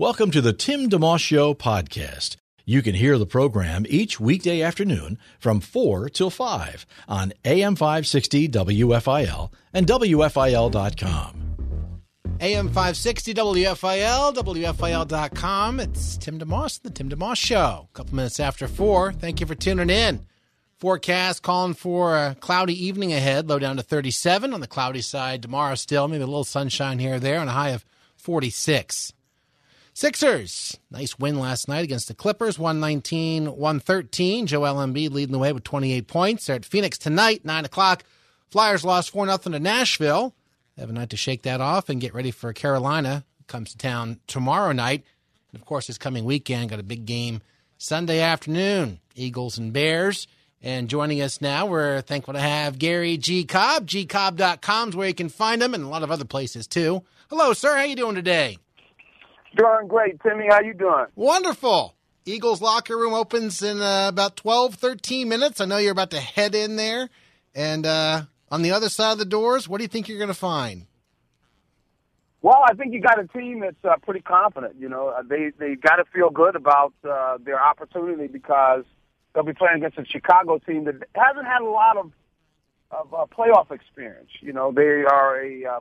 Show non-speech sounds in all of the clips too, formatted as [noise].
Welcome to the Tim DeMoss Show podcast. You can hear the program each weekday afternoon from 4 till 5 on AM 560 WFIL and WFIL.com. AM 560 WFIL, WFIL.com. It's Tim DeMoss, the Tim DeMoss Show. A couple minutes after 4. Thank you for tuning in. Forecast calling for a cloudy evening ahead, low down to 37 on the cloudy side tomorrow still, maybe a little sunshine here or there, and a high of 46. Sixers, nice win last night against the Clippers, 119 113. Joel Embiid leading the way with 28 points. They're at Phoenix tonight, 9 o'clock. Flyers lost 4 0 to Nashville. They have a night to shake that off and get ready for Carolina. Comes to town tomorrow night. And of course, this coming weekend, got a big game Sunday afternoon. Eagles and Bears. And joining us now, we're thankful to have Gary G. Cobb. gcobb.com is where you can find him and a lot of other places too. Hello, sir. How you doing today? Doing great, Timmy. How you doing? Wonderful. Eagles locker room opens in uh, about 12, 13 minutes. I know you're about to head in there. And uh, on the other side of the doors, what do you think you're going to find? Well, I think you got a team that's uh, pretty confident. You know, Uh, they they got to feel good about uh, their opportunity because they'll be playing against a Chicago team that hasn't had a lot of of uh, playoff experience. You know, they are a uh,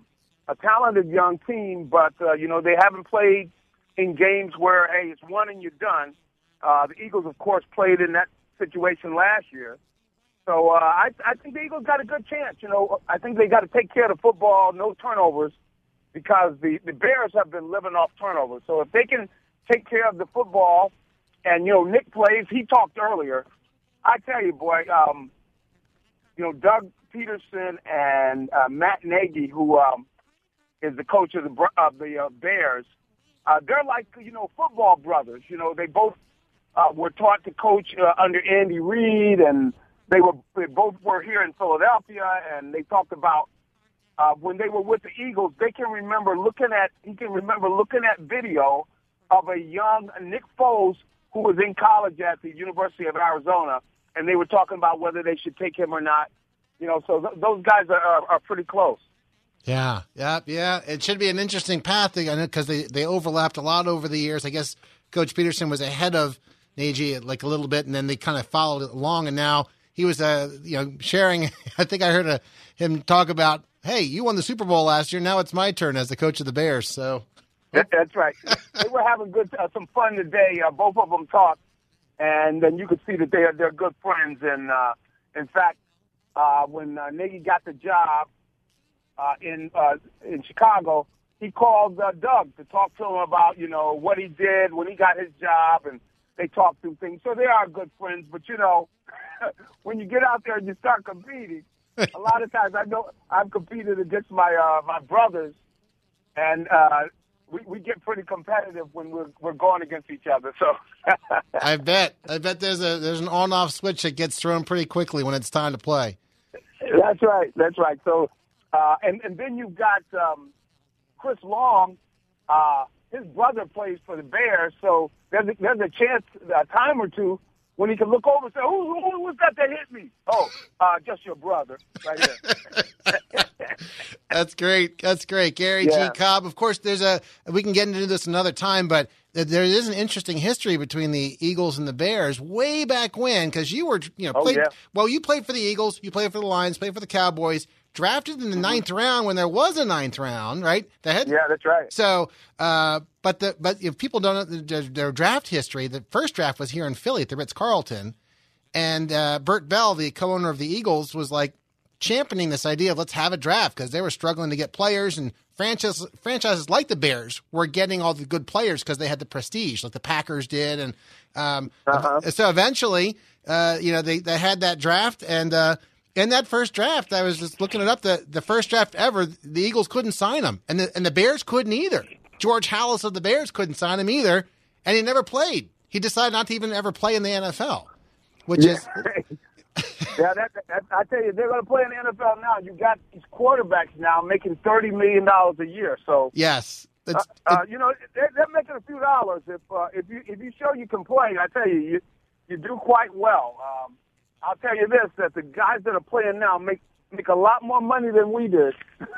a talented young team, but uh, you know they haven't played in games where hey, it's one and you're done. Uh, the Eagles, of course, played in that situation last year. So uh, I, I think the Eagles got a good chance. You know, I think they got to take care of the football, no turnovers, because the the Bears have been living off turnovers. So if they can take care of the football, and you know Nick plays, he talked earlier. I tell you, boy, um, you know Doug Pederson and uh, Matt Nagy, who um, is the coach of the of the uh, Bears, uh, they're like you know football brothers. You know, they both uh, were taught to coach uh, under Andy Reid, and they were they both were here in Philadelphia, and they talked about uh, when they were with the Eagles. They can remember looking at he can remember looking at video of a young Nick Foles who was in college at the University of Arizona, and they were talking about whether they should take him or not. You know, so th- those guys are, are, are pretty close. Yeah, yeah, yeah. It should be an interesting path because they, they overlapped a lot over the years. I guess Coach Pederson was ahead of Nagy like a little bit, and then they kind of followed it along. And now he was, uh, you know, sharing. [laughs] I think I heard a, him talk about, "Hey, you won the Super Bowl last year. Now it's my turn as the coach of the Bears." So [laughs] that's right. they were having good, uh, some fun today. Uh, both of them talked, and then you could see that they are they're good friends. And uh, in fact, uh, when uh, Nagy got the job uh, in uh, in Chicago, he called uh, Doug to talk to him about you know what he did when he got his job, and they talked through things. So they are good friends. But you know, [laughs] when you get out there and you start competing, a [laughs] lot of times I know I've competed against my uh, my brothers, and uh, we, we get pretty competitive when we're we're going against each other. So [laughs] I bet, I bet there's a there's an on off switch that gets thrown pretty quickly when it's time to play. that's right, that's right. So uh, and and then you've got um, Chris Long. Uh, his brother plays for the Bears, so there's a, there's a chance, a time or two, when he can look over and say, "Who, who, who was that that hit me?" Oh, uh, just your brother, right here. [laughs] That's great. That's great, Gary Yeah. G. Cobb. Of course, there's a we can get into this another time, but there is an interesting history between the Eagles and the Bears way back when because you were you know Oh, played yeah. well. You played for the Eagles, you played for the Lions, played for the Cowboys. Drafted in the ninth round when there was a ninth round, right? They had Mm-hmm. yeah, that's right. so, uh, but the but if people don't know their, their draft history, the first draft was here in Philly at the Ritz Carlton, and uh, Bert Bell, the co-owner of the Eagles, was like championing this idea of let's have a draft because they were struggling to get players and franchises franchises like the Bears were getting all the good players because they had the prestige like the Packers did, and um, so eventually, uh, you know, they they had that draft and. In that first draft, I was just looking it up. The the first draft ever, the Eagles couldn't sign him, and the and the Bears couldn't either. George Halas of the Bears couldn't sign him either, and he never played. He decided not to even ever play in the NFL, which Yeah. is [laughs] yeah, that, that, I tell you, they're going to play in the NFL now. You got these quarterbacks now making thirty million dollars a year. So, yes. uh, uh, you know, they're, they're making a few dollars if uh, if you if you show you can play. I tell you, you you do quite well. Um, I'll tell you this: that the guys that are playing now make make a lot more money than we did.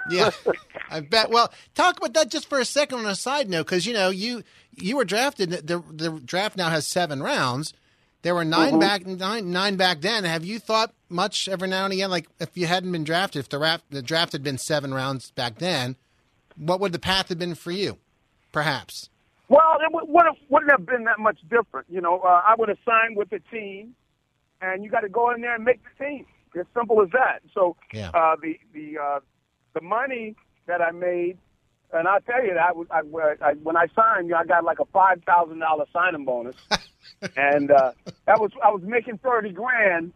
Yeah, [laughs] I bet. Well, talk about that just for a second on a side note, because you know you you were drafted. The the draft now has seven rounds. There were 9 back nine nine back then. Have you thought much every now and again, like if you hadn't been drafted, if the draft the draft had been seven rounds back then, what would the path have been for you? Perhaps. Well, it would, would have, wouldn't have been that much different. You know, uh, I would have signed with the team, and you got to go in there and make the team. As simple as that. So Yeah. uh, the the uh, the money that I made, and I tell you that I, I, I, when I signed, you know, I got like a five thousand dollar signing bonus, [laughs] and uh, that was I was making thirty grand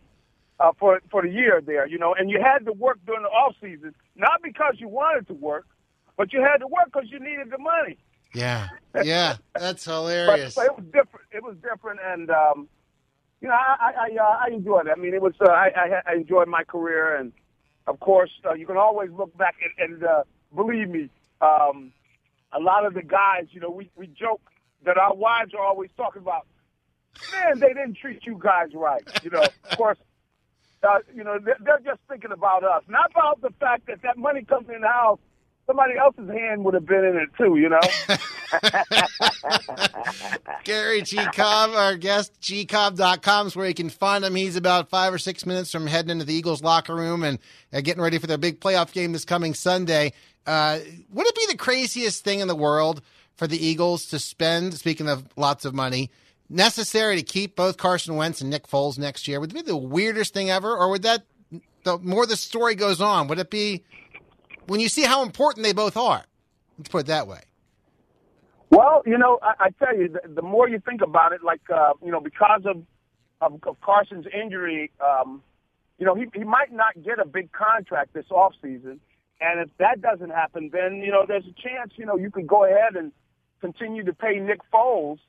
uh, for for the year there. You know, and you had to work during the off season, not because you wanted to work, but you had to work because you needed the money. Yeah, [laughs] yeah, that's But, hilarious. but it was different. It was different, and um, you know, I I, I, uh, I enjoyed it. I mean, it was uh, I, I I enjoyed my career, and of course, uh, you can always look back and, and uh, believe me, um, a lot of the guys, you know, we we joke that our wives are always talking about. Man, they didn't treat you guys right. You know, of course. Uh, you know, they're, they're just thinking about us, not about the fact that that money comes in the house. Somebody else's hand would have been in it too, you know. [laughs] Gary G. Cobb, our guest, gcobb.com is where you can find him. He's about five or six minutes from heading into the Eagles locker room and uh, getting ready for their big playoff game this coming Sunday. Uh, would it be the craziest thing in the world for the Eagles to spend, speaking of lots of money, necessary to keep both Carson Wentz and Nick Foles next year? Would it be the weirdest thing ever? Or would that, the more the story goes on, would it be when you see how important they both are? Let's put it that way. Well, you know, I, I tell you, the, the more you think about it, like uh, you know, because of of, of Carson's injury, um, you know, he he might not get a big contract this off season, and if that doesn't happen, then you know, there's a chance, you know, you could go ahead and continue to pay Nick Foles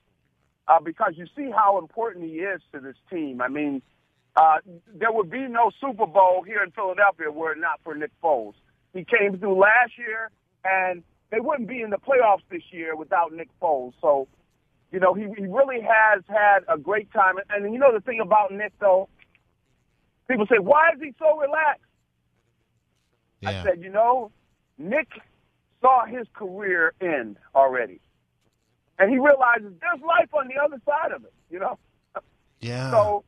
uh, because you see how important he is to this team. I mean, uh, there would be no Super Bowl here in Philadelphia were it not for Nick Foles. He came through last year, and they wouldn't be in the playoffs this year without Nick Foles. So, you know, he, he really has had a great time. And, and you know the thing about Nick, though, people say, why is he so relaxed? I said, you know, Nick saw his career end already. And he realizes there's life on the other side of it, you know? yeah. So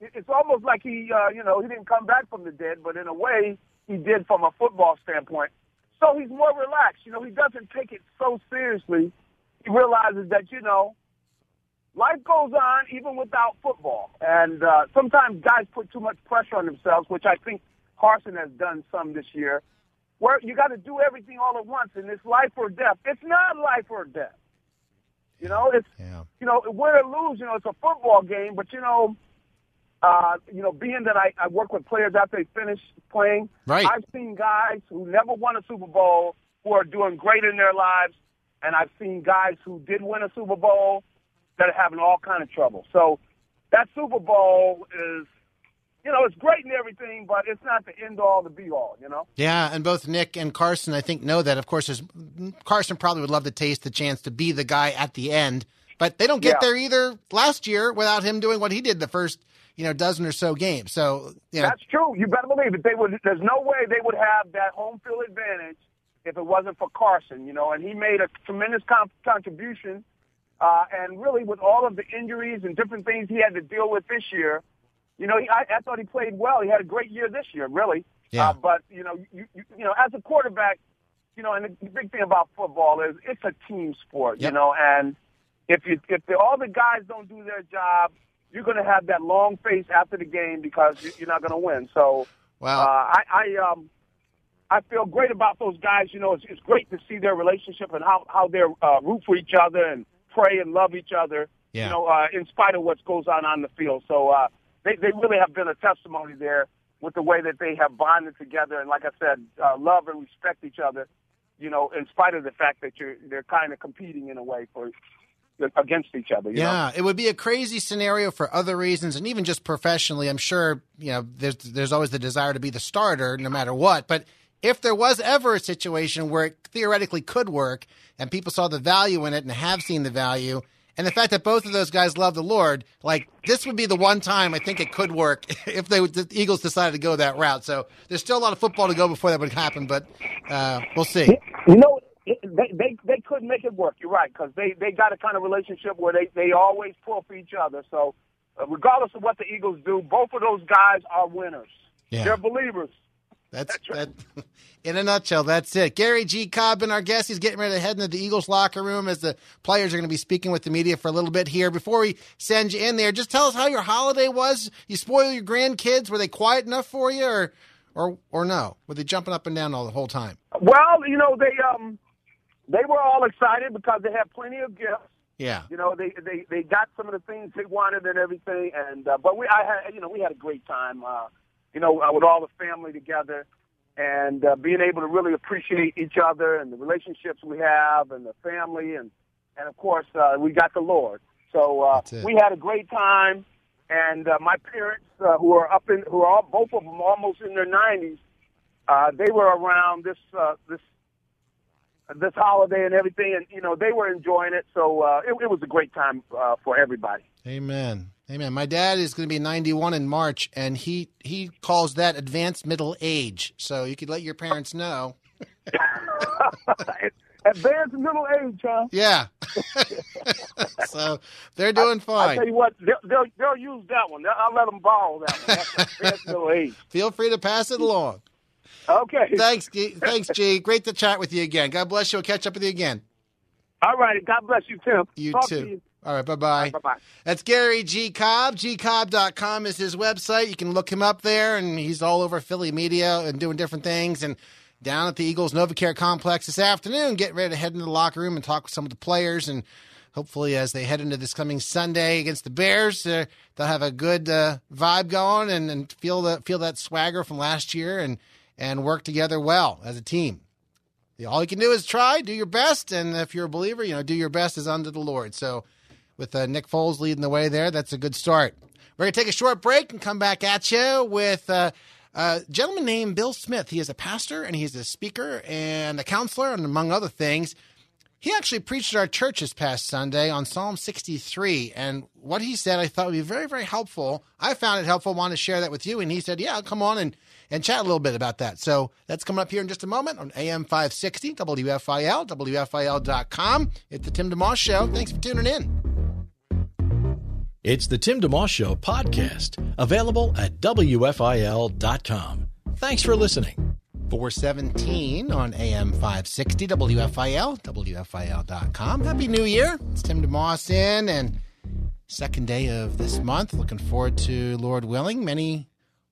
it's almost like he, uh, you know, he didn't come back from the dead, but in a way, he did from a football standpoint. So he's more relaxed. You know, he doesn't take it so seriously. He realizes that, you know, life goes on even without football. And uh, sometimes guys put too much pressure on themselves, which I think Carson has done some this year, where you got to do everything all at once, and it's life or death. It's not life or death. You know, it's Yeah. you know, win or lose, you know, it's a football game, but you know, uh, you know, being that I, I work with players after they finish playing, Right. I've seen guys who never won a Super Bowl who are doing great in their lives, and I've seen guys who did win a Super Bowl that are having all kind of trouble. So that Super Bowl is, you know, it's great and everything, but it's not the end all, the be all, you know. Yeah, and both Nick and Carson, I think, know that. Of course, Carson probably would love to taste the chance to be the guy at the end, but they don't get Yeah. there either last year without him doing what he did the first, you know, dozen or so games. So, you know, That's true. You better believe it. They would. There's no way they would have that home field advantage if it wasn't for Carson. You know, and he made a tremendous con- contribution. Uh, and really, with all of the injuries and different things he had to deal with this year, you know, he, I, I thought he played well. He had a great year this year, really. Yeah. Uh, but you know, you, you, you know, as a quarterback, you know, and the big thing about football is it's a team sport. Yep. You know, and if you if the, all the guys don't do their job, you're going to have that long face after the game because you- you're not going to win. So, Wow. uh, I, I um, I feel great about those guys. You know, it's, it's great to see their relationship and how how they're uh, root for each other and pray and love each other. Yeah. You know, uh, in spite of what goes on on the field. So uh, they they really have been a testimony there with the way that they have bonded together and, like I said, uh, love and respect each other. You know, in spite of the fact that you're they're kind of competing in a way for against each other. yeah, know? it would be a crazy scenario for other reasons, and even just professionally. I'm sure you know there's there's always the desire to be the starter, no matter what. But if there was ever a situation where it theoretically could work, and people saw the value in it and have seen the value, and the fact that both of those guys love the Lord, like this would be the one time I think it could work [laughs] if they the Eagles decided to go that route. So there's still a lot of football to go before that would happen, but uh, we'll see. You know, they they they could make it work. You're right because they they got a kind of relationship where they they always pull for each other. So uh, regardless of what the Eagles do, both of those guys are winners. Yeah. They're believers. That's, that. [laughs] In a nutshell, that's it. Gary G. Cobb been our guest. He's getting ready to head into the Eagles locker room as the players are going to be speaking with the media for a little bit here. Before we send you in there, just tell us how your holiday was. You spoil your grandkids. Were they quiet enough for you, or or or no? Were they jumping up and down all the whole time? Well, you know they um they were all excited because they had plenty of gifts. Yeah. You know, they they they got some of the things they wanted and everything, and uh, but we I had you know we had a great time. Uh, you know, uh, with all the family together, and uh, being able to really appreciate each other and the relationships we have and the family, and and of course uh, we got the Lord. So uh, we had a great time, and uh, my parents, uh, who are up in, who are all, both of them almost in their nineties, uh, they were around this uh, this this holiday and everything, and you know they were enjoying it. So uh, it, it was a great time uh, for everybody. Amen. Amen. My dad is going to be 91 in March, and he he calls that advanced middle age. So you could let your parents know. [laughs] advanced middle age, huh? Yeah. [laughs] so they're doing I fine. I tell you what, they'll, they'll, they'll use that one. I'll let them borrow that one. Advanced middle age. [laughs] Feel free to pass it along. Okay. Thanks, G. [laughs] Thanks, G. Great to chat with you again. God bless you. We'll catch up with you again. All right. God bless you, Tim. You Talk too. To you. All right, bye bye. Bye bye. That's Gary G. Cobb. gcobb.com is his website. You can look him up there, and he's all over Philly media and doing different things. And down at the Eagles NovaCare Complex this afternoon, getting ready to head into the locker room and talk with some of the players. And hopefully, as they head into this coming Sunday against the Bears, uh, they'll have a good uh, vibe going and, and feel the feel that swagger from last year and and work together well as a team. All you can do is try, do your best, and if you're a believer, you know, do your best is unto the Lord. So, with uh, Nick Foles leading the way there, that's a good start. We're going to take a short break and come back at you with uh, a gentleman named Bill Smith. He is a pastor and he's a speaker and a counselor, and among other things. He actually preached at our church this past Sunday on Psalm 63. And what he said I thought would be very, very helpful. I found it helpful, wanted to share that with you. And he said, Yeah, come on and, and chat a little bit about that. So that's coming up here in just a moment on AM 560, WFIL, WFIL.com. It's the Tim DeMoss Show. Thanks for tuning in. It's the Tim DeMoss Show podcast, available at WFIL.com. Thanks for listening. 417 on AM 560 WFIL, WFIL.com. Happy New Year. It's Tim DeMoss in and second day of this month. Looking forward to, Lord willing, many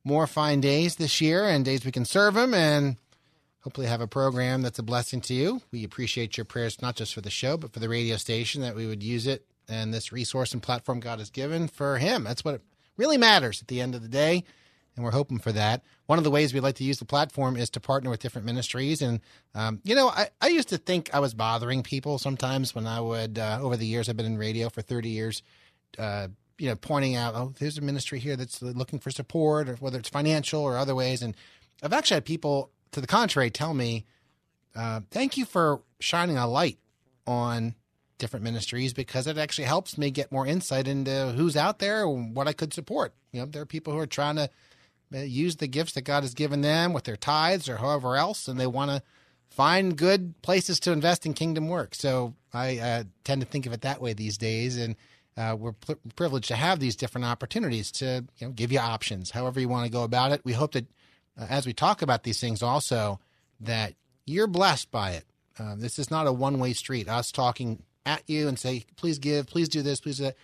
more fine days this year and days we can serve Him and hopefully have a program that's a blessing to you. We appreciate your prayers, not just for the show, but for the radio station, that we would use it and this resource and platform God has given for Him. That's what really matters at the end of the day and we're hoping for that. One of the ways we like to use the platform is to partner with different ministries. And, um, you know, I, I used to think I was bothering people sometimes when I would, uh, over the years, I've been in radio for 30 years, uh, you know, pointing out, oh, there's a ministry here that's looking for support, or whether it's financial or other ways. And I've actually had people, to the contrary, tell me, uh, thank you for shining a light on different ministries because it actually helps me get more insight into who's out there and what I could support. You know, there are people who are trying to use the gifts that God has given them with their tithes or however else, and they want to find good places to invest in kingdom work. So I uh, tend to think of it that way these days, and uh, we're pl- privileged to have these different opportunities to you know give you options, however you want to go about it. We hope that uh, as we talk about these things, also that you're blessed by it. Uh, this is not a one way street. Us talking at you and say, please give, please do this, please do that.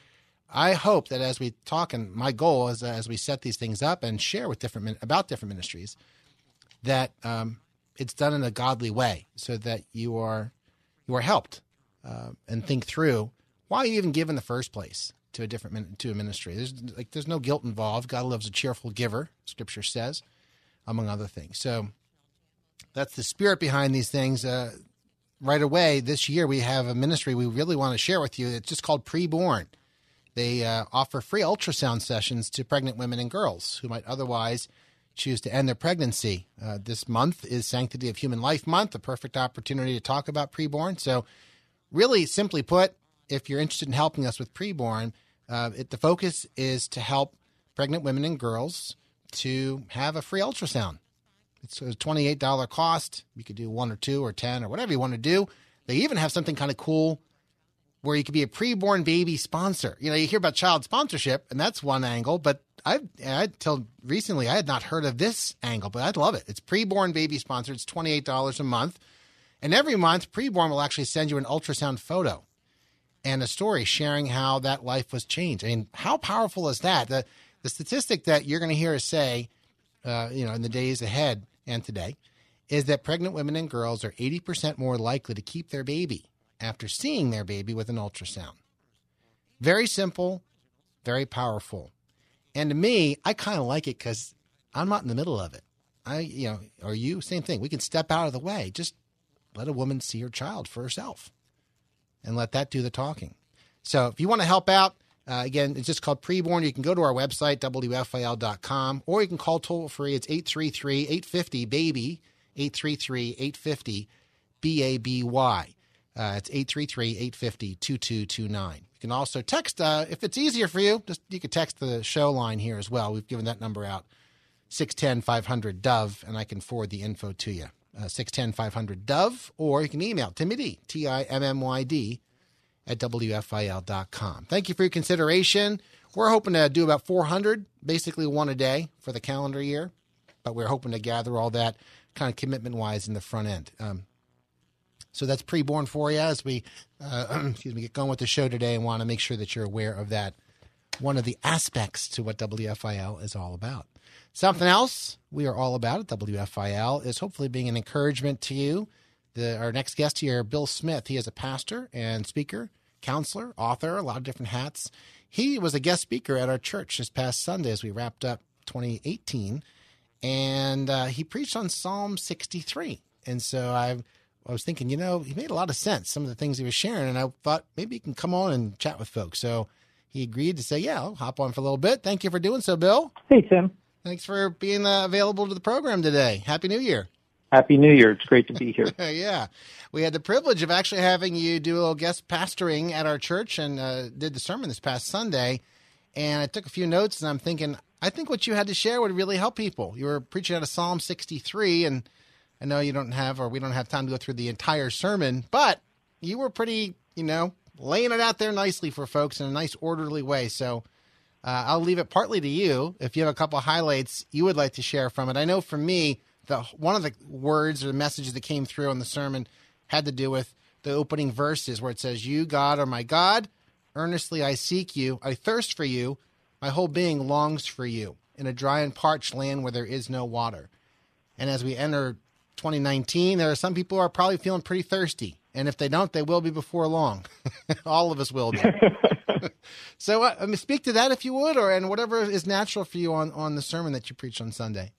I hope that as we talk, and my goal is as we set these things up and share with different about different ministries, that um, it's done in a godly way, so that you are you are helped uh, and think through why you even give in the first place to a different to a ministry. There's like there's no guilt involved. God loves a cheerful giver, Scripture says, among other things. So that's the spirit behind these things. Uh, right away this year, we have a ministry we really want to share with you. It's just called Preborn. They uh, offer free ultrasound sessions to pregnant women and girls who might otherwise choose to end their pregnancy. Uh, this month is Sanctity of Human Life Month, a perfect opportunity to talk about preborn. So, really simply put, if you're interested in helping us with preborn, uh, it, the focus is to help pregnant women and girls to have a free ultrasound. It's a $28 cost. You could do one or two or 10 or whatever you want to do. They even have something kind of cool where you could be a preborn baby sponsor. You know, you hear about child sponsorship, and that's one angle, but I, till recently I had not heard of this angle, but I'd love it. It's preborn baby sponsor. It's twenty eight dollars a month, and every month preborn will actually send you an ultrasound photo and a story sharing how that life was changed. I mean, how powerful is that? The the statistic that you're going to hear us say, uh, you know, in the days ahead and today, is that pregnant women and girls are eighty percent more likely to keep their baby after seeing their baby with an ultrasound. Very simple, very powerful. And to me, I kind of like it because I'm not in the middle of it. I, you know, or you, same thing. We can step out of the way. Just let a woman see her child for herself and let that do the talking. So if you want to help out, uh, again, it's just called preborn. You can go to our website, WFIL.com, or you can call toll free. It's 833 850 BABY, 833 850 B A B Y. Uh, it's 833-850-2229. You can also text, uh, if it's easier for you, just you can text the show line here as well. We've given that number out, 610-500-DOVE, and I can forward the info to you. Uh, 610-500-DOVE, or you can email Timmy T-I-M-M-Y-D, at WFIL.com. Thank you for your consideration. We're hoping to do about 400, basically one a day for the calendar year, but we're hoping to gather all that kind of commitment-wise in the front end. Um, so that's preborn for you as we, uh, [clears throat] excuse me, get going with the show today and want to make sure that you're aware of that. One of the aspects to what WFIL is all about. Something else we are all about at WFIL is hopefully being an encouragement to you. The, our next guest here, Bill Smith, he is a pastor and speaker, counselor, author, a lot of different hats. He was a guest speaker at our church this past Sunday as we wrapped up 2018, and uh, he preached on Psalm 63. And so I've I was thinking, you know, he made a lot of sense, some of the things he was sharing, and I thought maybe he can come on and chat with folks. So he agreed to say, yeah, I'll hop on for a little bit. Thank you for doing so, Bill. Hey, Tim. Thanks for being uh, available to the program today. Happy New Year. Happy New Year. It's great to be here. [laughs] yeah. We had the privilege of actually having you do a little guest pastoring at our church and uh, did the sermon this past Sunday. And I took a few notes and I'm thinking, I think what you had to share would really help people. You were preaching out of Psalm 63 and I know you don't have, or we don't have time to go through the entire sermon, but you were pretty, you know, laying it out there nicely for folks in a nice, orderly way. So uh, I'll leave it partly to you if you have a couple highlights you would like to share from it. I know for me, the one of the words or the messages that came through in the sermon had to do with the opening verses where it says, "You God are my God, earnestly I seek you, I thirst for you, my whole being longs for you in a dry and parched land where there is no water." And as we enter 2019, there are some people who are probably feeling pretty thirsty. And if they don't, they will be before long. [laughs] All of us will be. [laughs] so, uh, I mean, speak to that if you would, or and whatever is natural for you on, on the sermon that you preach on Sunday.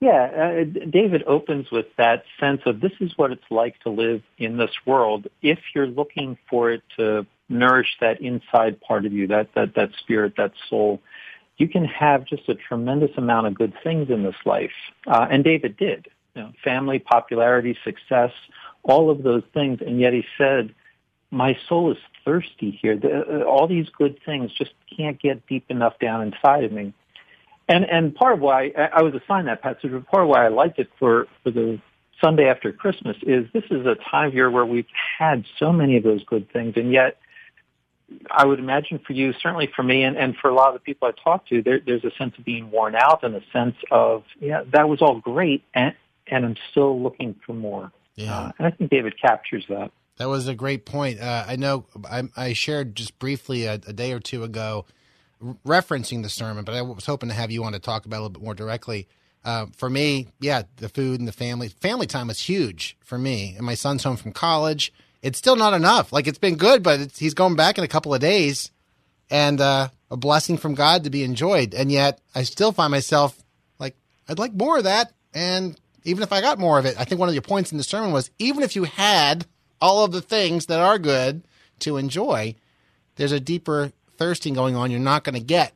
Yeah, uh, David opens with that sense of this is what it's like to live in this world. If you're looking for it to nourish that inside part of you, that that that spirit, that soul, you can have just a tremendous amount of good things in this life. Uh, and David did you know, family, popularity, success, all of those things. And yet he said, my soul is thirsty here. The, uh, all these good things just can't get deep enough down inside of me. And, and part of why I, I was assigned that passage, but part of why I liked it for, for the Sunday after Christmas is this is a time of year where we've had so many of those good things, and yet I would imagine for you, certainly for me, and, and for a lot of the people I talk to, there, there's a sense of being worn out and a sense of, yeah, that was all great, and, and I'm still looking for more. Yeah. Uh, and I think David captures that. That was a great point. Uh, I know I, I, shared just briefly a, a, day or two ago referencing the sermon, but I was hoping to have you on to talk about it a little bit more directly. Uh, for me, yeah, the food and the family family time was huge for me. And my son's home from college. It's still not enough. Like it's been good, but he's going back in a couple of days, and uh, a blessing from God to be enjoyed. And yet, I still find myself like I'd like more of that. And even if I got more of it, I think one of your points in the sermon was even if you had all of the things that are good to enjoy, there's a deeper thirsting going on you're not going to get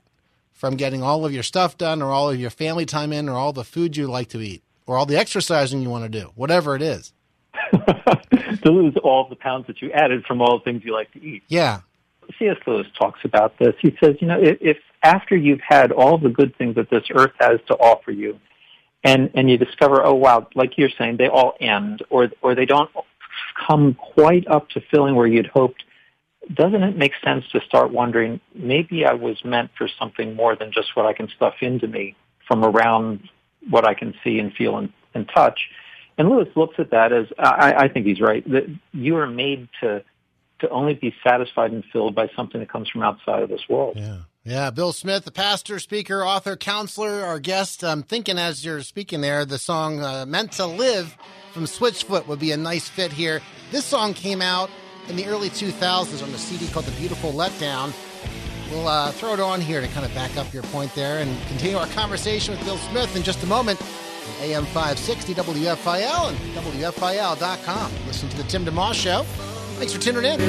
from getting all of your stuff done or all of your family time in or all the food you like to eat or all the exercising you want to do, whatever it is. [laughs] to lose all the pounds that you added from all the things you like to eat. Yeah. C.S. Lewis talks about this. He says, you know, if, if after you've had all the good things that this earth has to offer you, and and you discover, oh wow, like you're saying, they all end, or or they don't come quite up to filling where you'd hoped. Doesn't it make sense to start wondering, maybe I was meant for something more than just what I can stuff into me from around what I can see and feel and, and touch? And Lewis looks at that as, I, I think he's right, that you are made to to only be satisfied and filled by something that comes from outside of this world. Yeah. Yeah, Bill Smith, the pastor, speaker, author, counselor, our guest. I'm thinking as you're speaking there, the song uh, Meant to Live from Switchfoot would be a nice fit here. This song came out in the early 2000s on a CD called The Beautiful Letdown. We'll uh, throw it on here to kind of back up your point there and continue our conversation with Bill Smith in just a moment. AM 560 WFIL and WFIL.com. Listen to the Tim DeMoss Show. Thanks for tuning in.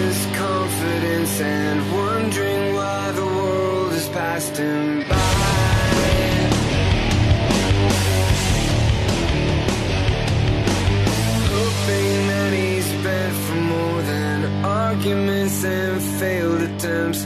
Passed him by. Hoping that he's spent for more than arguments and failed attempts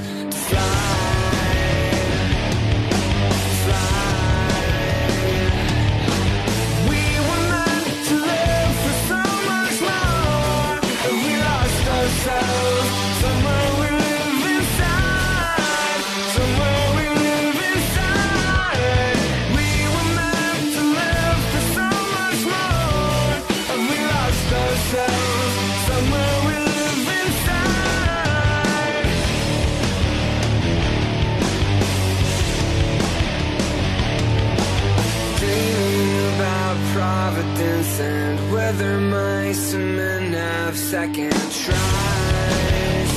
whether mice and men have second tries.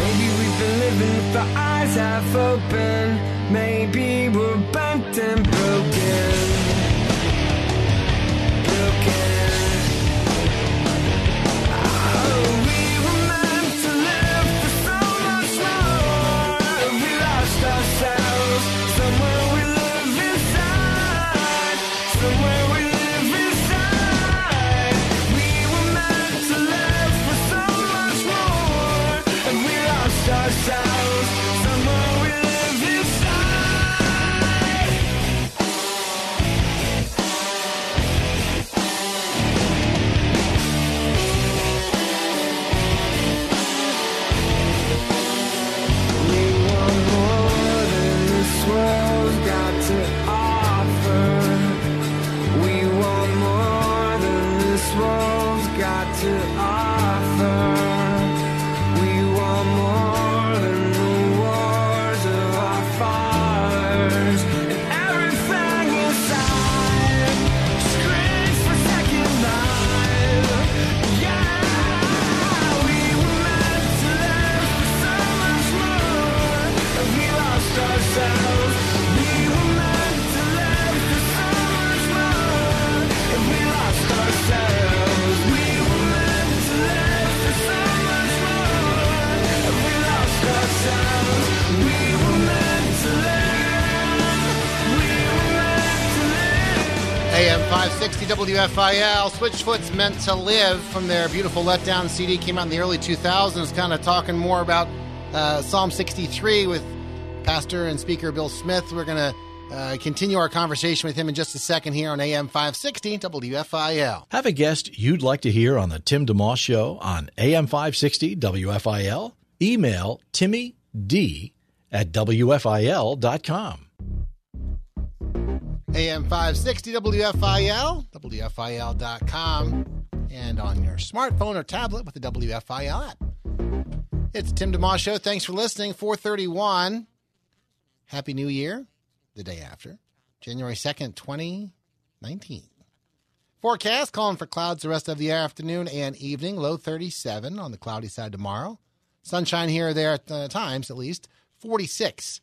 Maybe we've been living with our eyes half open. Maybe we're bent and broken. Broken. Inside. Somewhere WFIL, Switchfoot's Meant to Live from their beautiful letdown CD came out in the early 2000s, kind of talking more about uh, Psalm 63 with pastor and speaker Bill Smith. We're going to uh, continue our conversation with him in just a second here on AM 560 WFIL. Have a guest you'd like to hear on the Tim DeMoss Show on AM 560 WFIL? Email Timmy D at WFIL.com. AM 560 WFIL, WFIL.com, and on your smartphone or tablet with the WFIL app. It's Tim DeMoss Show. Thanks for listening. 431. Happy New Year. The day after. January 2nd, 2019. Forecast calling for clouds the rest of the afternoon and evening. Low 37 on the cloudy side tomorrow. Sunshine here or there at uh, times, at least. 46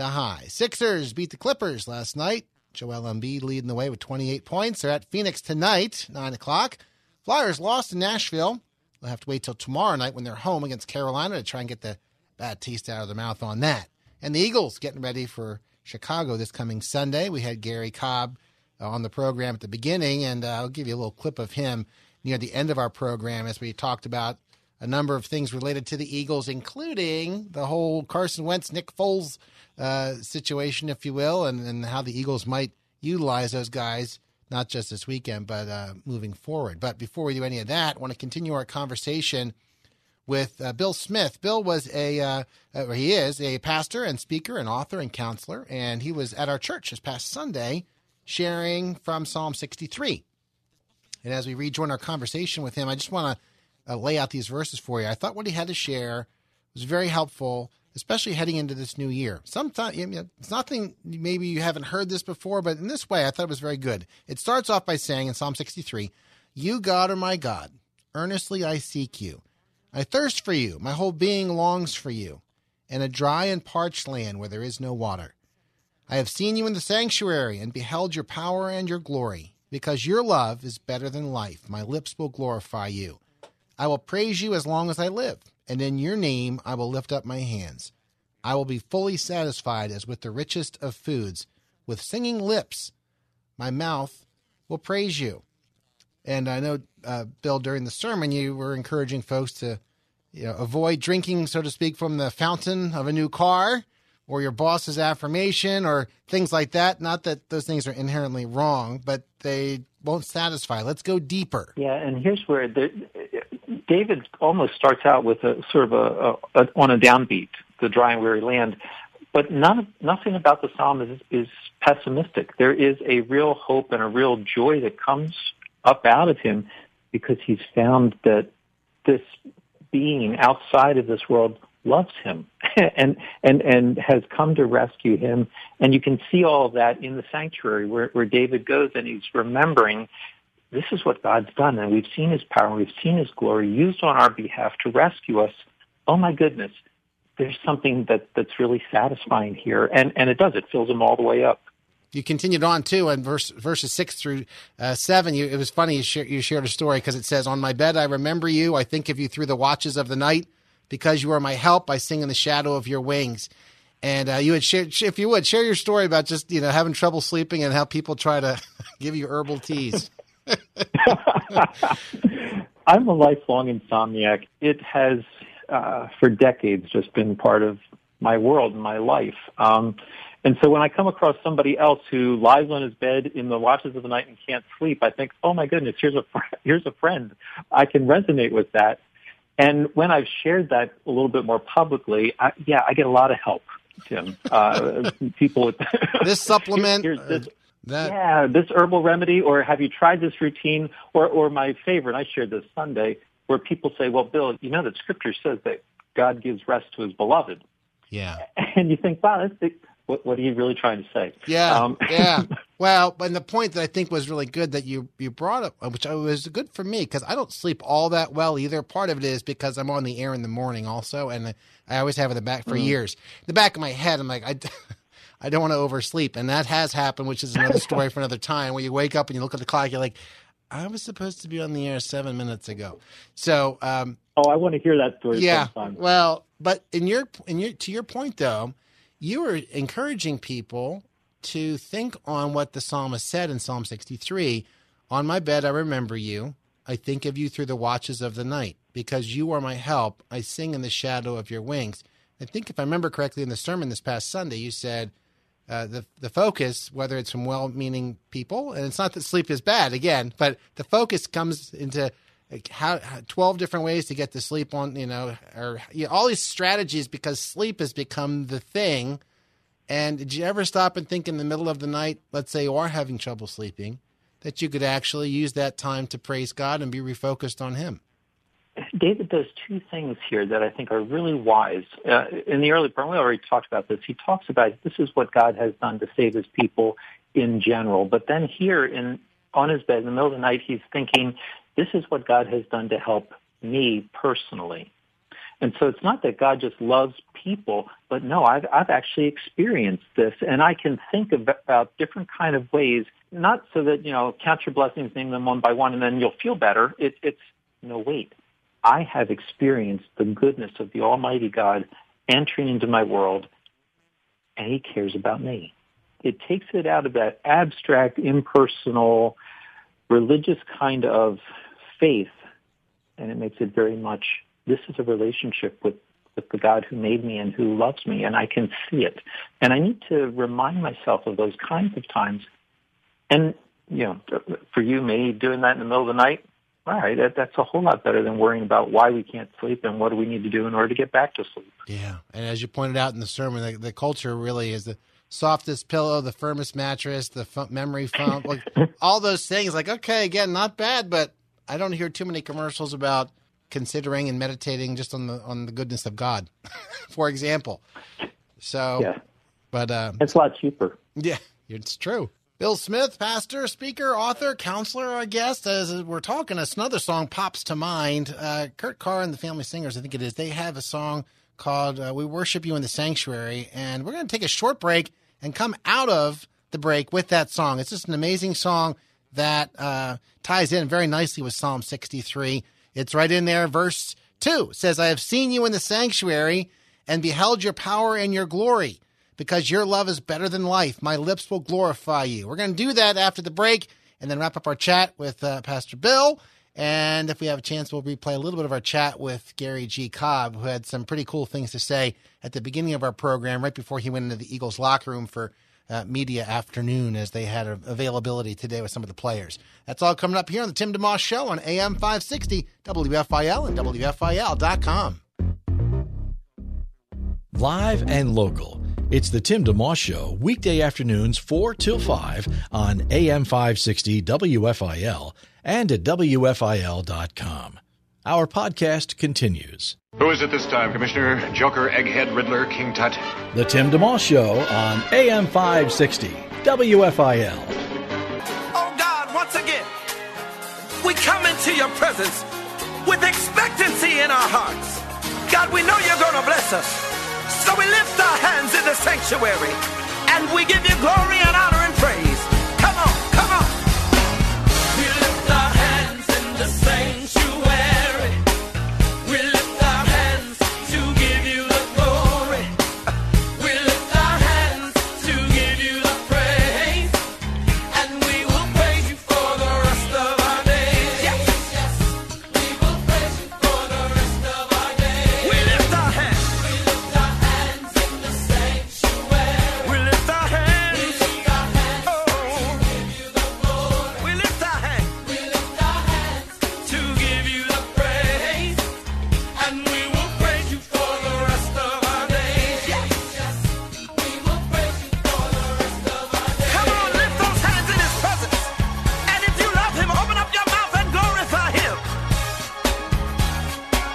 the high. Sixers beat the Clippers last night. Joel Embiid leading the way with 28 points. They're at Phoenix tonight, 9 o'clock. Flyers lost in Nashville. They'll have to wait till tomorrow night when they're home against Carolina to try and get the bad taste out of their mouth on that. And the Eagles getting ready for Chicago this coming Sunday. We had Gary Cobb uh, on the program at the beginning, and uh, I'll give you a little clip of him near the end of our program as we talked about a number of things related to the Eagles, including the whole Carson Wentz, Nick Foles uh, situation, if you will, and, and how the Eagles might utilize those guys, not just this weekend, but uh, moving forward. But before we do any of that, I want to continue our conversation with uh, Bill Smith. Bill was a, uh, uh, he is a pastor and speaker and author and counselor, and he was at our church this past Sunday sharing from Psalm 63. And as we rejoin our conversation with him, I just want to uh, lay out these verses for you. I thought what he had to share was very helpful, especially heading into this new year. Sometimes you know, it's nothing, maybe you haven't heard this before, but in this way, I thought it was very good. It starts off by saying in Psalm 63, You, God, are my God. Earnestly I seek you. I thirst for you. My whole being longs for you, in a dry and parched land where there is no water. I have seen you in the sanctuary and beheld your power and your glory. Because your love is better than life, my lips will glorify you. I will praise you as long as I live, and in your name I will lift up my hands. I will be fully satisfied as with the richest of foods. With singing lips, my mouth will praise you. And I know, uh, Bill, during the sermon, you were encouraging folks to you know, avoid drinking, so to speak, from the fountain of a new car or your boss's affirmation or things like that. Not that those things are inherently wrong, but they won't satisfy. Let's go deeper. Yeah, and here's where the, David almost starts out with a sort of a, a, a on a downbeat, the dry and weary land. But none, nothing about the psalm is, is pessimistic. There is a real hope and a real joy that comes up out of him because he's found that this being outside of this world loves him [laughs] and and and has come to rescue him and you can see all of that in the sanctuary where where David goes and he's remembering this is what God's done and we've seen his power we've seen his glory used on our behalf to rescue us oh my goodness there's something that that's really satisfying here and and it does it fills them all the way up you continued on too and verse verses six through uh, seven. You, it was funny you, share, you shared a story because it says, "On my bed I remember you. I think of you through the watches of the night, because you are my help. I sing in the shadow of your wings." And uh, you would share, if you would share your story about just you know having trouble sleeping and how people try to [laughs] give you herbal teas. [laughs] I'm a lifelong insomniac. It has, uh, for decades, just been part of my world and my life. Um, and so when I come across somebody else who lies on his bed in the watches of the night and can't sleep, I think, oh my goodness, here's a fr- [laughs] here's a friend. I can resonate with that. And when I've shared that a little bit more publicly, I, yeah, I get a lot of help, Tim. Uh, [laughs] people with this supplement. This, that yeah, this herbal remedy, or have you tried this routine? Or, or my favorite, I shared this Sunday, where people say, well, Bill, you know that Scripture says that God gives rest to His beloved, yeah. [laughs] and you think, wow, that's the, what, what are you really trying to say? Yeah, Um, [laughs] yeah. Well, and the point that I think was really good that you you brought up, which was good for me because I don't sleep all that well either. Part of it is because I'm on the air in the morning also, and I always have in the back for years. In the back of my head, I'm like, I, [laughs] I don't want to oversleep, and that has happened, which is another story for another time. Where you wake up and you look at the clock, you're like, I was supposed to be on the air seven minutes ago. So, um, oh, I want to hear that story yeah. sometime. Well, but in your in your to your point though, you were encouraging people to think on what the psalmist said in Psalm 63. On my bed I remember you. I think of you through the watches of the night. Because you are my help, I sing in the shadow of your wings. I think if I remember correctly in the sermon this past Sunday, you said uh, the the focus, whether it's from well-meaning people, and it's not that sleep is bad again, but the focus comes into like how, how 12 different ways to get to sleep on you know or you know, all these strategies because sleep has become the thing. And did you ever stop and think in the middle of the night let's say you are having trouble sleeping that you could actually use that time to praise god and be refocused on him David does two things here that I think are really wise. Uh, in the early part, we already talked about this. He talks about this is what God has done to save his people in general. But then here in on his bed in the middle of the night, he's thinking, this is what God has done to help me personally. And so it's not that God just loves people, but no, I've, I've actually experienced this and I can think about different kind of ways, not so that, you know, count your blessings, name them one by one, and then you'll feel better. It, it's, no, wait, I have experienced the goodness of the Almighty God entering into my world and he cares about me. It takes it out of that abstract, impersonal, religious kind of faith and it makes it very much this is a relationship with with the God who made me and who loves me and I can see it. And I need to remind myself of those kinds of times. And you know, for you, me doing that in the middle of the night, all right, that, that's a whole lot better than worrying about why we can't sleep and what do we need to do in order to get back to sleep. Yeah, and as you pointed out in the sermon, the, the culture really is the softest pillow, the firmest mattress, the f- memory foam, like [laughs] all those things. Like, okay, again, not bad, but I don't hear too many commercials about considering and meditating just on the on the goodness of God, [laughs] for example. So, Yeah. but uh, It's a lot cheaper. yeah, it's true. Bill Smith, pastor, speaker, author, counselor, our guest. As we're talking, another song pops to mind. Uh, Kurt Carr and the Family Singers, I think it is. They have a song called uh, "We Worship You in the Sanctuary," and we're going to take a short break and come out of the break with that song. It's just an amazing song that uh, ties in very nicely with Psalm 63. It's right in there, verse two says, "I have seen you in the sanctuary and beheld your power and your glory." Because your love is better than life. My lips will glorify you. We're going to do that after the break and then wrap up our chat with uh, Pastor Bill. And if we have a chance, we'll replay a little bit of our chat with Gary G. Cobb, who had some pretty cool things to say at the beginning of our program, right before he went into the Eagles locker room for uh, media afternoon, as they had availability today with some of the players. That's all coming up here on the Tim DeMoss Show on AM 560, WFIL, and WFIL.com. Live and local. It's the Tim DeMoss Show, weekday afternoons 4 till 5 on AM 560 WFIL and at WFIL.com. Our podcast continues. Who is it this time, Commissioner? Joker, Egghead, Riddler, King Tut? The Tim DeMoss Show on AM 560 WFIL. Oh God, once again, we come into your presence with expectancy in our hearts. God, we know you're going to bless us. So we lift our hands in the sanctuary and we give you glory and honor and praise. Come on, come on. We lift our hands in the sanctuary.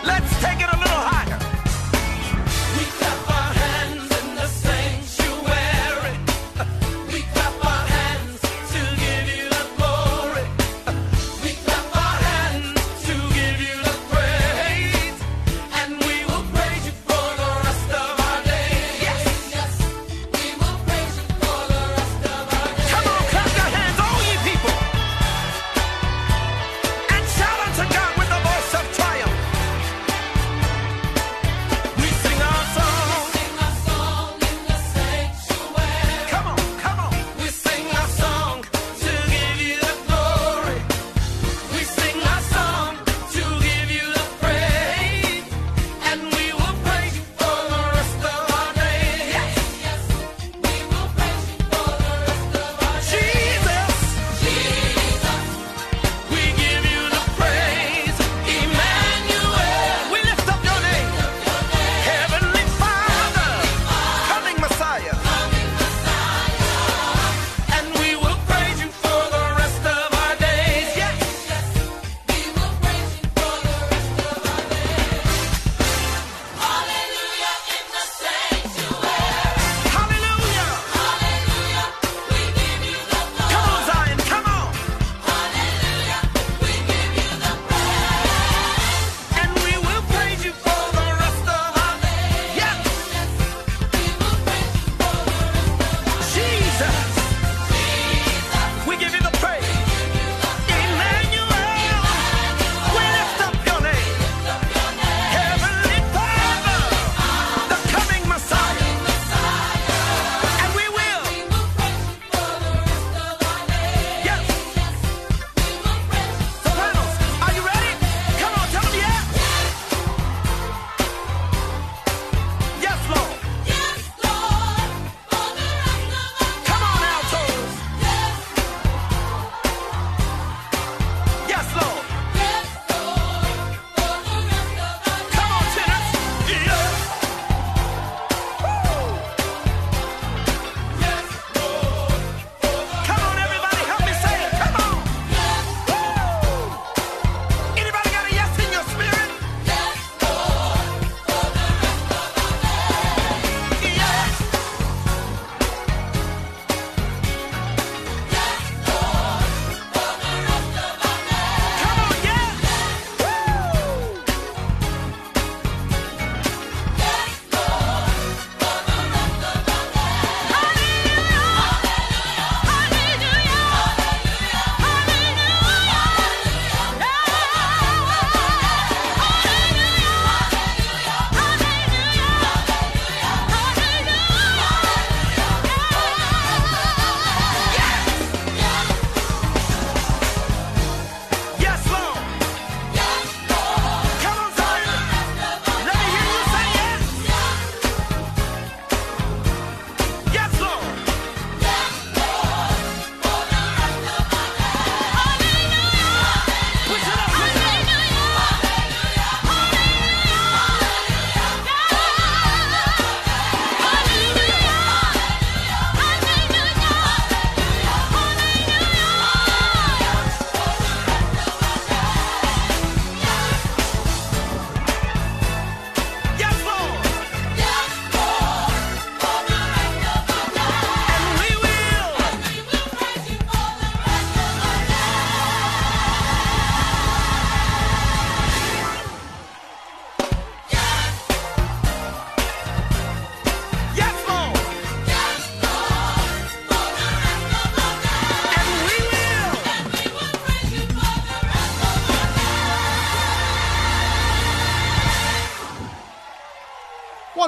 Let's take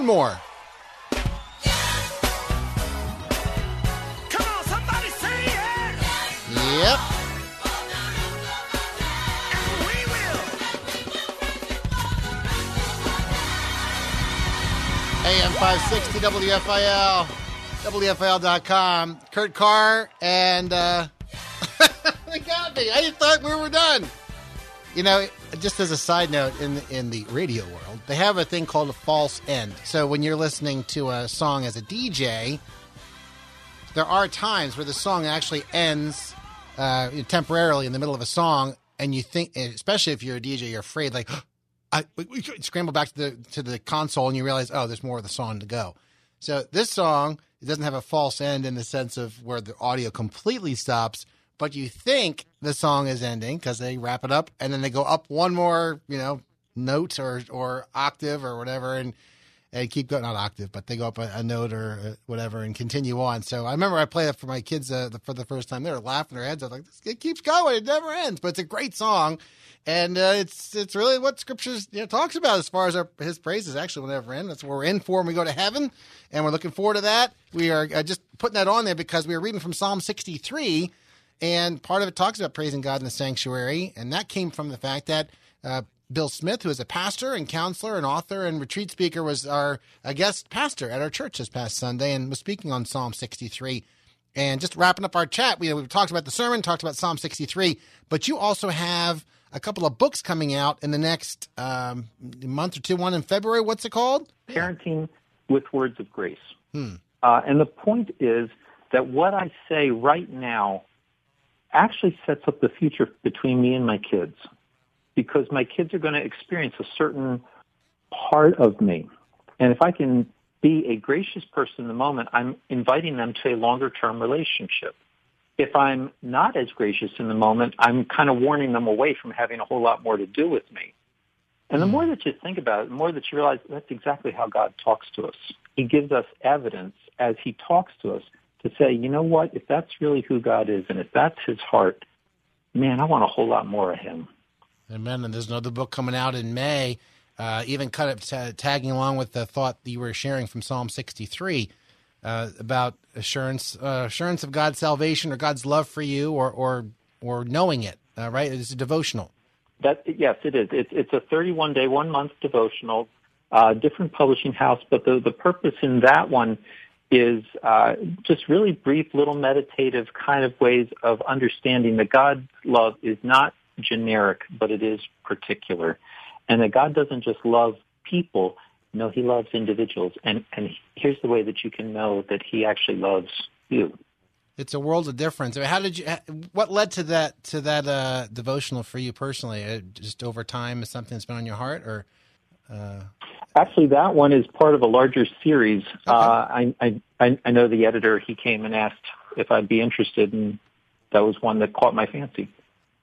more. Come on, somebody say yeah. Yep. And we will. AM 560 WFIL, WFIL.com. Kurt Carr and uh, [laughs] they got me. I thought we were done. You know, just as a side note, in in the radio world, they have a thing called a false end. So when you're listening to a song as a DJ, there are times where the song actually ends uh, temporarily in the middle of a song, and you think, especially if you're a DJ, you're afraid like. [gasps] I we scramble back to the to the console and you realize, oh, there's more of the song to go. So this song it doesn't have a false end in the sense of where the audio completely stops, but you think the song is ending because they wrap it up and then they go up one more, you know, note or or octave or whatever, and and keep going not octave, but they go up a, a note or uh, whatever and continue on. So I remember I played it for my kids uh, the, for the first time. They were laughing their heads off, like this, it keeps going, it never ends. But it's a great song, and uh, it's it's really what Scriptures you know, talks about as far as our, His praises actually will never end. That's what we're in for when we go to heaven, and we're looking forward to that. We are uh, just putting that on there because we are reading from Psalm sixty three. And part of it talks about praising God in the sanctuary. And that came from the fact that uh, Bill Smith, who is a pastor and counselor and author and retreat speaker, was our a guest pastor at our church this past Sunday and was speaking on Psalm 63. And just wrapping up our chat, we, we talked about the sermon, talked about Psalm 63, but you also have a couple of books coming out in the next um, month or two. One in February. What's it called? parenting with words of grace. Uh, and the point is that what I say right now actually sets up the future between me and my kids because my kids are going to experience a certain part of me. And if I can be a gracious person in the moment, I'm inviting them to a longer term relationship. If I'm not as gracious in the moment, I'm kind of warning them away from having a whole lot more to do with me. And the hmm. more that you think about it, the more that you realize that's exactly how God talks to us. He gives us evidence as he talks to us to say, you know what, if that's really who God is and if that's his heart, man, I want a whole lot more of him. Amen. And there's another book coming out in May, uh, even kind of ta tagging along with the thought that you were sharing from Psalm 63 uh, about assurance, uh, assurance of God's salvation or God's love for you, or or or knowing it. Uh, right? It's a devotional. That yes, it is. It's it's a 31 day, one month devotional, uh, different publishing house, but the the purpose in that one is uh, just really brief, little meditative kind of ways of understanding that God's love is not generic, but it is particular, and that God doesn't just love people. No, He loves individuals, and and here's the way that you can know that He actually loves you. It's a world of difference. I mean, how did you? What led to that to that uh, devotional for you personally? Uh, just over time, is something that's been on your heart, or uh, Actually, that one is part of a larger series. Uh, I, I I I know the editor. He came and asked if I'd be interested, and that was one that caught my fancy.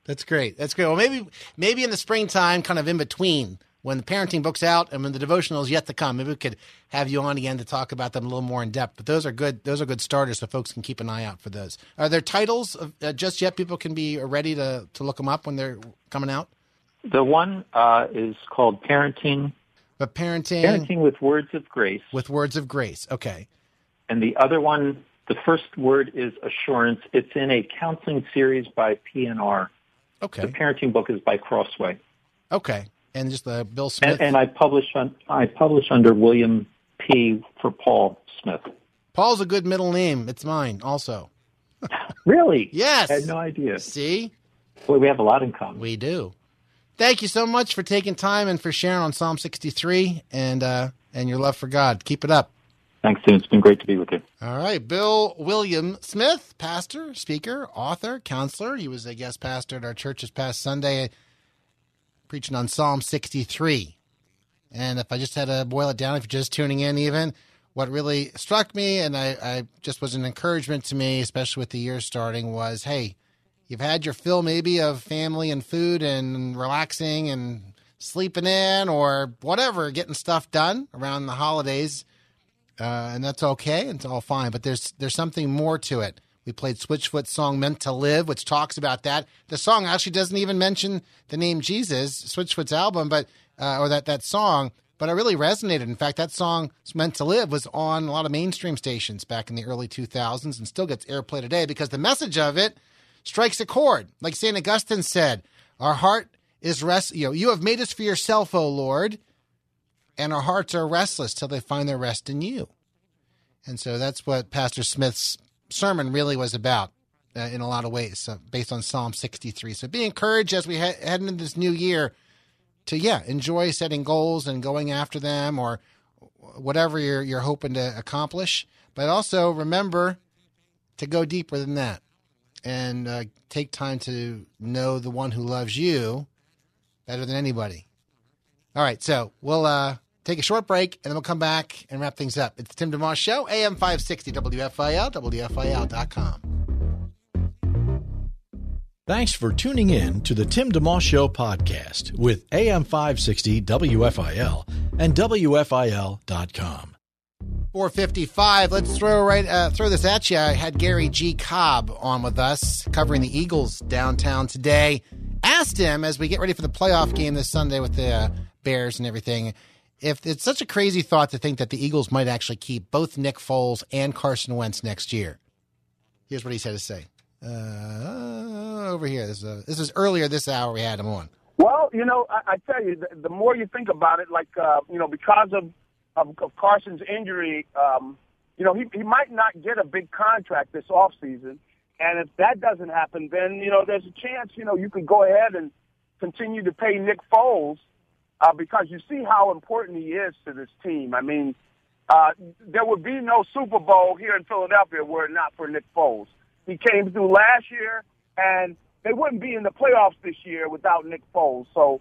That's great. That's great. Well, maybe maybe in the springtime, kind of in between when the parenting book's out and when the devotional is yet to come, maybe we could have you on again to talk about them a little more in depth. But those are good. Those are good starters, so folks can keep an eye out for those. Are there titles of, uh, just yet? People can be ready to to look them up when they're coming out. The one uh, is called Parenting. But parenting, Parenting with Words of Grace. with words of grace. Okay. And the other one, the first word is assurance. It's in a counseling series by P&R. Okay. The parenting book is by Crossway. Okay. And just the Bill Smith. And, and I publish on I publish under William P for Paul Smith. Paul's a good middle name. It's mine also. [laughs] Really? Yes. I had no idea. See, Boy, we have a lot in common. we do. Thank you so much for taking time and for sharing on Psalm 63 and uh, and your love for God. Keep it up. Thanks, Tim. It's been great to be with you. All right, Bill William Smith, pastor, speaker, author, counselor. He was a guest pastor at our church this past Sunday, preaching on Psalm 63. And if I just had to boil it down, if you're just tuning in, even what really struck me, and I, I just was an encouragement to me, especially with the year starting, was hey, you've had your fill maybe of family and food and relaxing and sleeping in or whatever, getting stuff done around the holidays uh, and that's okay. It's all fine. But there's there's something more to it. We played Switchfoot's song "Meant to Live," which talks about that. The song actually doesn't even mention the name Jesus, Switchfoot's album, but uh, or that that song. but it really resonated. In fact, that song, Meant to Live," was on a lot of mainstream stations back in the early 2000s and still gets airplay today because the message of it strikes a chord. Like St. Augustine said, Our heart is rest, you know, you have made us for yourself, O Lord, and our hearts are restless till they find their rest in you. And so that's what Pastor Smith's sermon really was about uh, in a lot of ways, uh, based on Psalm 63. So be encouraged as we he- head into this new year to, yeah, enjoy setting goals and going after them or whatever you're, you're hoping to accomplish. But also remember to go deeper than that and uh, take time to know the one who loves you better than anybody. All right, so we'll uh, take a short break and then we'll come back and wrap things up. It's the Tim DeMoss Show, AM 560 WFIL, WFIL.com. Thanks for tuning in to the Tim DeMoss Show podcast with AM 560 WFIL and WFIL.com. 455. Let's throw right uh, throw this at you. I had Gary G. Cobb on with us covering the Eagles downtown today. Asked him as we get ready for the playoff game this Sunday with the uh, Bears and everything, if it's such a crazy thought to think that the Eagles might actually keep both Nick Foles and Carson Wentz next year. Here's what he had to say. Uh, over here. This is, uh, this is earlier this hour we had him on. Well, you know, I, I tell you, the, the more you think about it, like uh, you know, because of of, of Carson's injury, um, you know, he he might not get a big contract this off season, and if that doesn't happen, then you know, there's a chance, you know, you could go ahead and continue to pay Nick Foles uh, because you see how important he is to this team. I mean, uh, there would be no Super Bowl here in Philadelphia were it not for Nick Foles. He came through last year, and they wouldn't be in the playoffs this year without Nick Foles. So,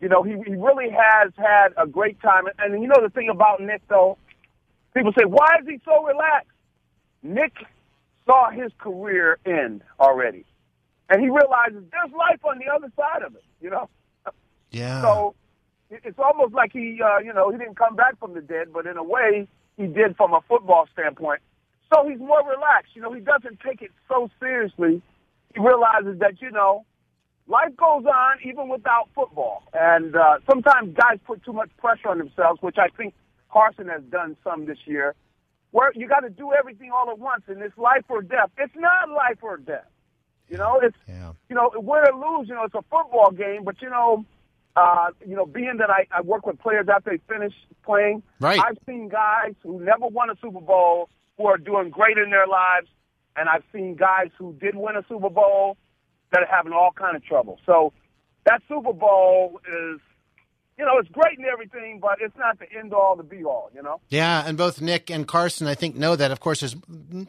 you know, he, he really has had a great time. And, and you know the thing about Nick, though, people say, why is he so relaxed? Nick saw his career end already, and he realizes there's life on the other side of it. You know, Yeah. so it's almost like he, uh, you know, he didn't come back from the dead, but in a way, he did from a football standpoint. So he's more relaxed. You know, he doesn't take it so seriously. He realizes that, you know, life goes on even without football. And uh, sometimes guys put too much pressure on themselves, which I think Carson has done some this year, where you got to do everything all at once, and it's life or death. It's not life or death. You know, it's Yeah. you know, win or lose, you know, it's a football game, but you know, uh, you know, being that I, I work with players after they finish playing, Right. I've seen guys who never won a Super Bowl who are doing great in their lives, and I've seen guys who did win a Super Bowl that are having all kind of trouble. So that Super Bowl is, you know, it's great and everything, but it's not the end all, the be all, you know. Yeah, and both Nick and Carson, I think, know that. Of course, there's,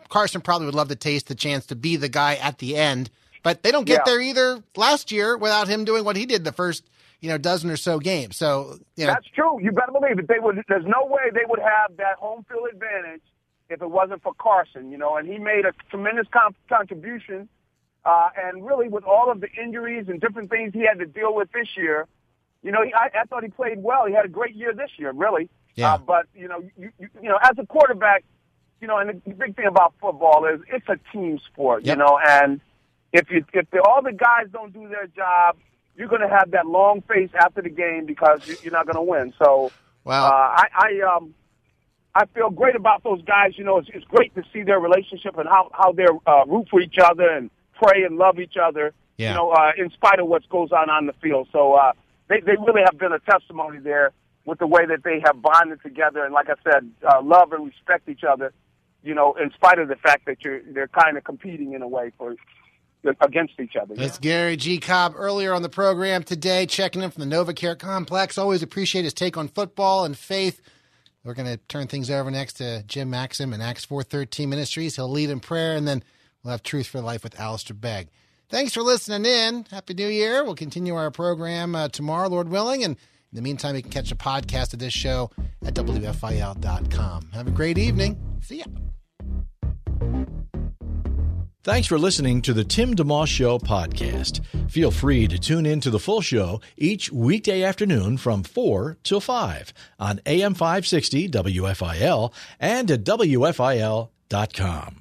Carson probably would love to taste the chance to be the guy at the end, but they don't get Yeah. there either last year without him doing what he did the first, you know, dozen or so games. So, you know, That's true. You better believe it. They would. There's no way they would have that home field advantage if it wasn't for Carson. You know, and he made a tremendous com- contribution. Uh, and really, with all of the injuries and different things he had to deal with this year, you know, he, I, I thought he played well. He had a great year this year, really. Yeah. Uh, but you know, you, you, you know, as a quarterback, you know, and the big thing about football is it's a team sport. Yep. You know, and if you if the, all the guys don't do their job, you're going to have that long face after the game because you, you're not going to win. So, Well- uh, I, I um, I feel great about those guys. You know, it's, it's great to see their relationship and how how they uh, root for each other and pray and love each other. Yeah. You know, uh, in spite of what goes on on the field. So uh, they they really have been a testimony there with the way that they have bonded together and, like I said, uh, love and respect each other. You know, in spite of the fact that you're they're kind of competing in a way for against each other. That's Gary G. Cobb earlier on the program today, checking in from the NovaCare Complex. Always appreciate his take on football and faith. We're going to turn things over next to Jim Maxim and Acts 413 Ministries. He'll lead in prayer, and then we'll have Truth for Life with Alistair Begg. Thanks for listening in. Happy New Year. We'll continue our program uh, tomorrow, Lord willing. And in the meantime, you can catch a podcast of this show at WFIL.com. Have a great evening. See ya. Thanks for listening to the Tim DeMoss Show podcast. Feel free to tune in to the full show each weekday afternoon from 4 till 5 on AM 560 WFIL and at WFIL.com.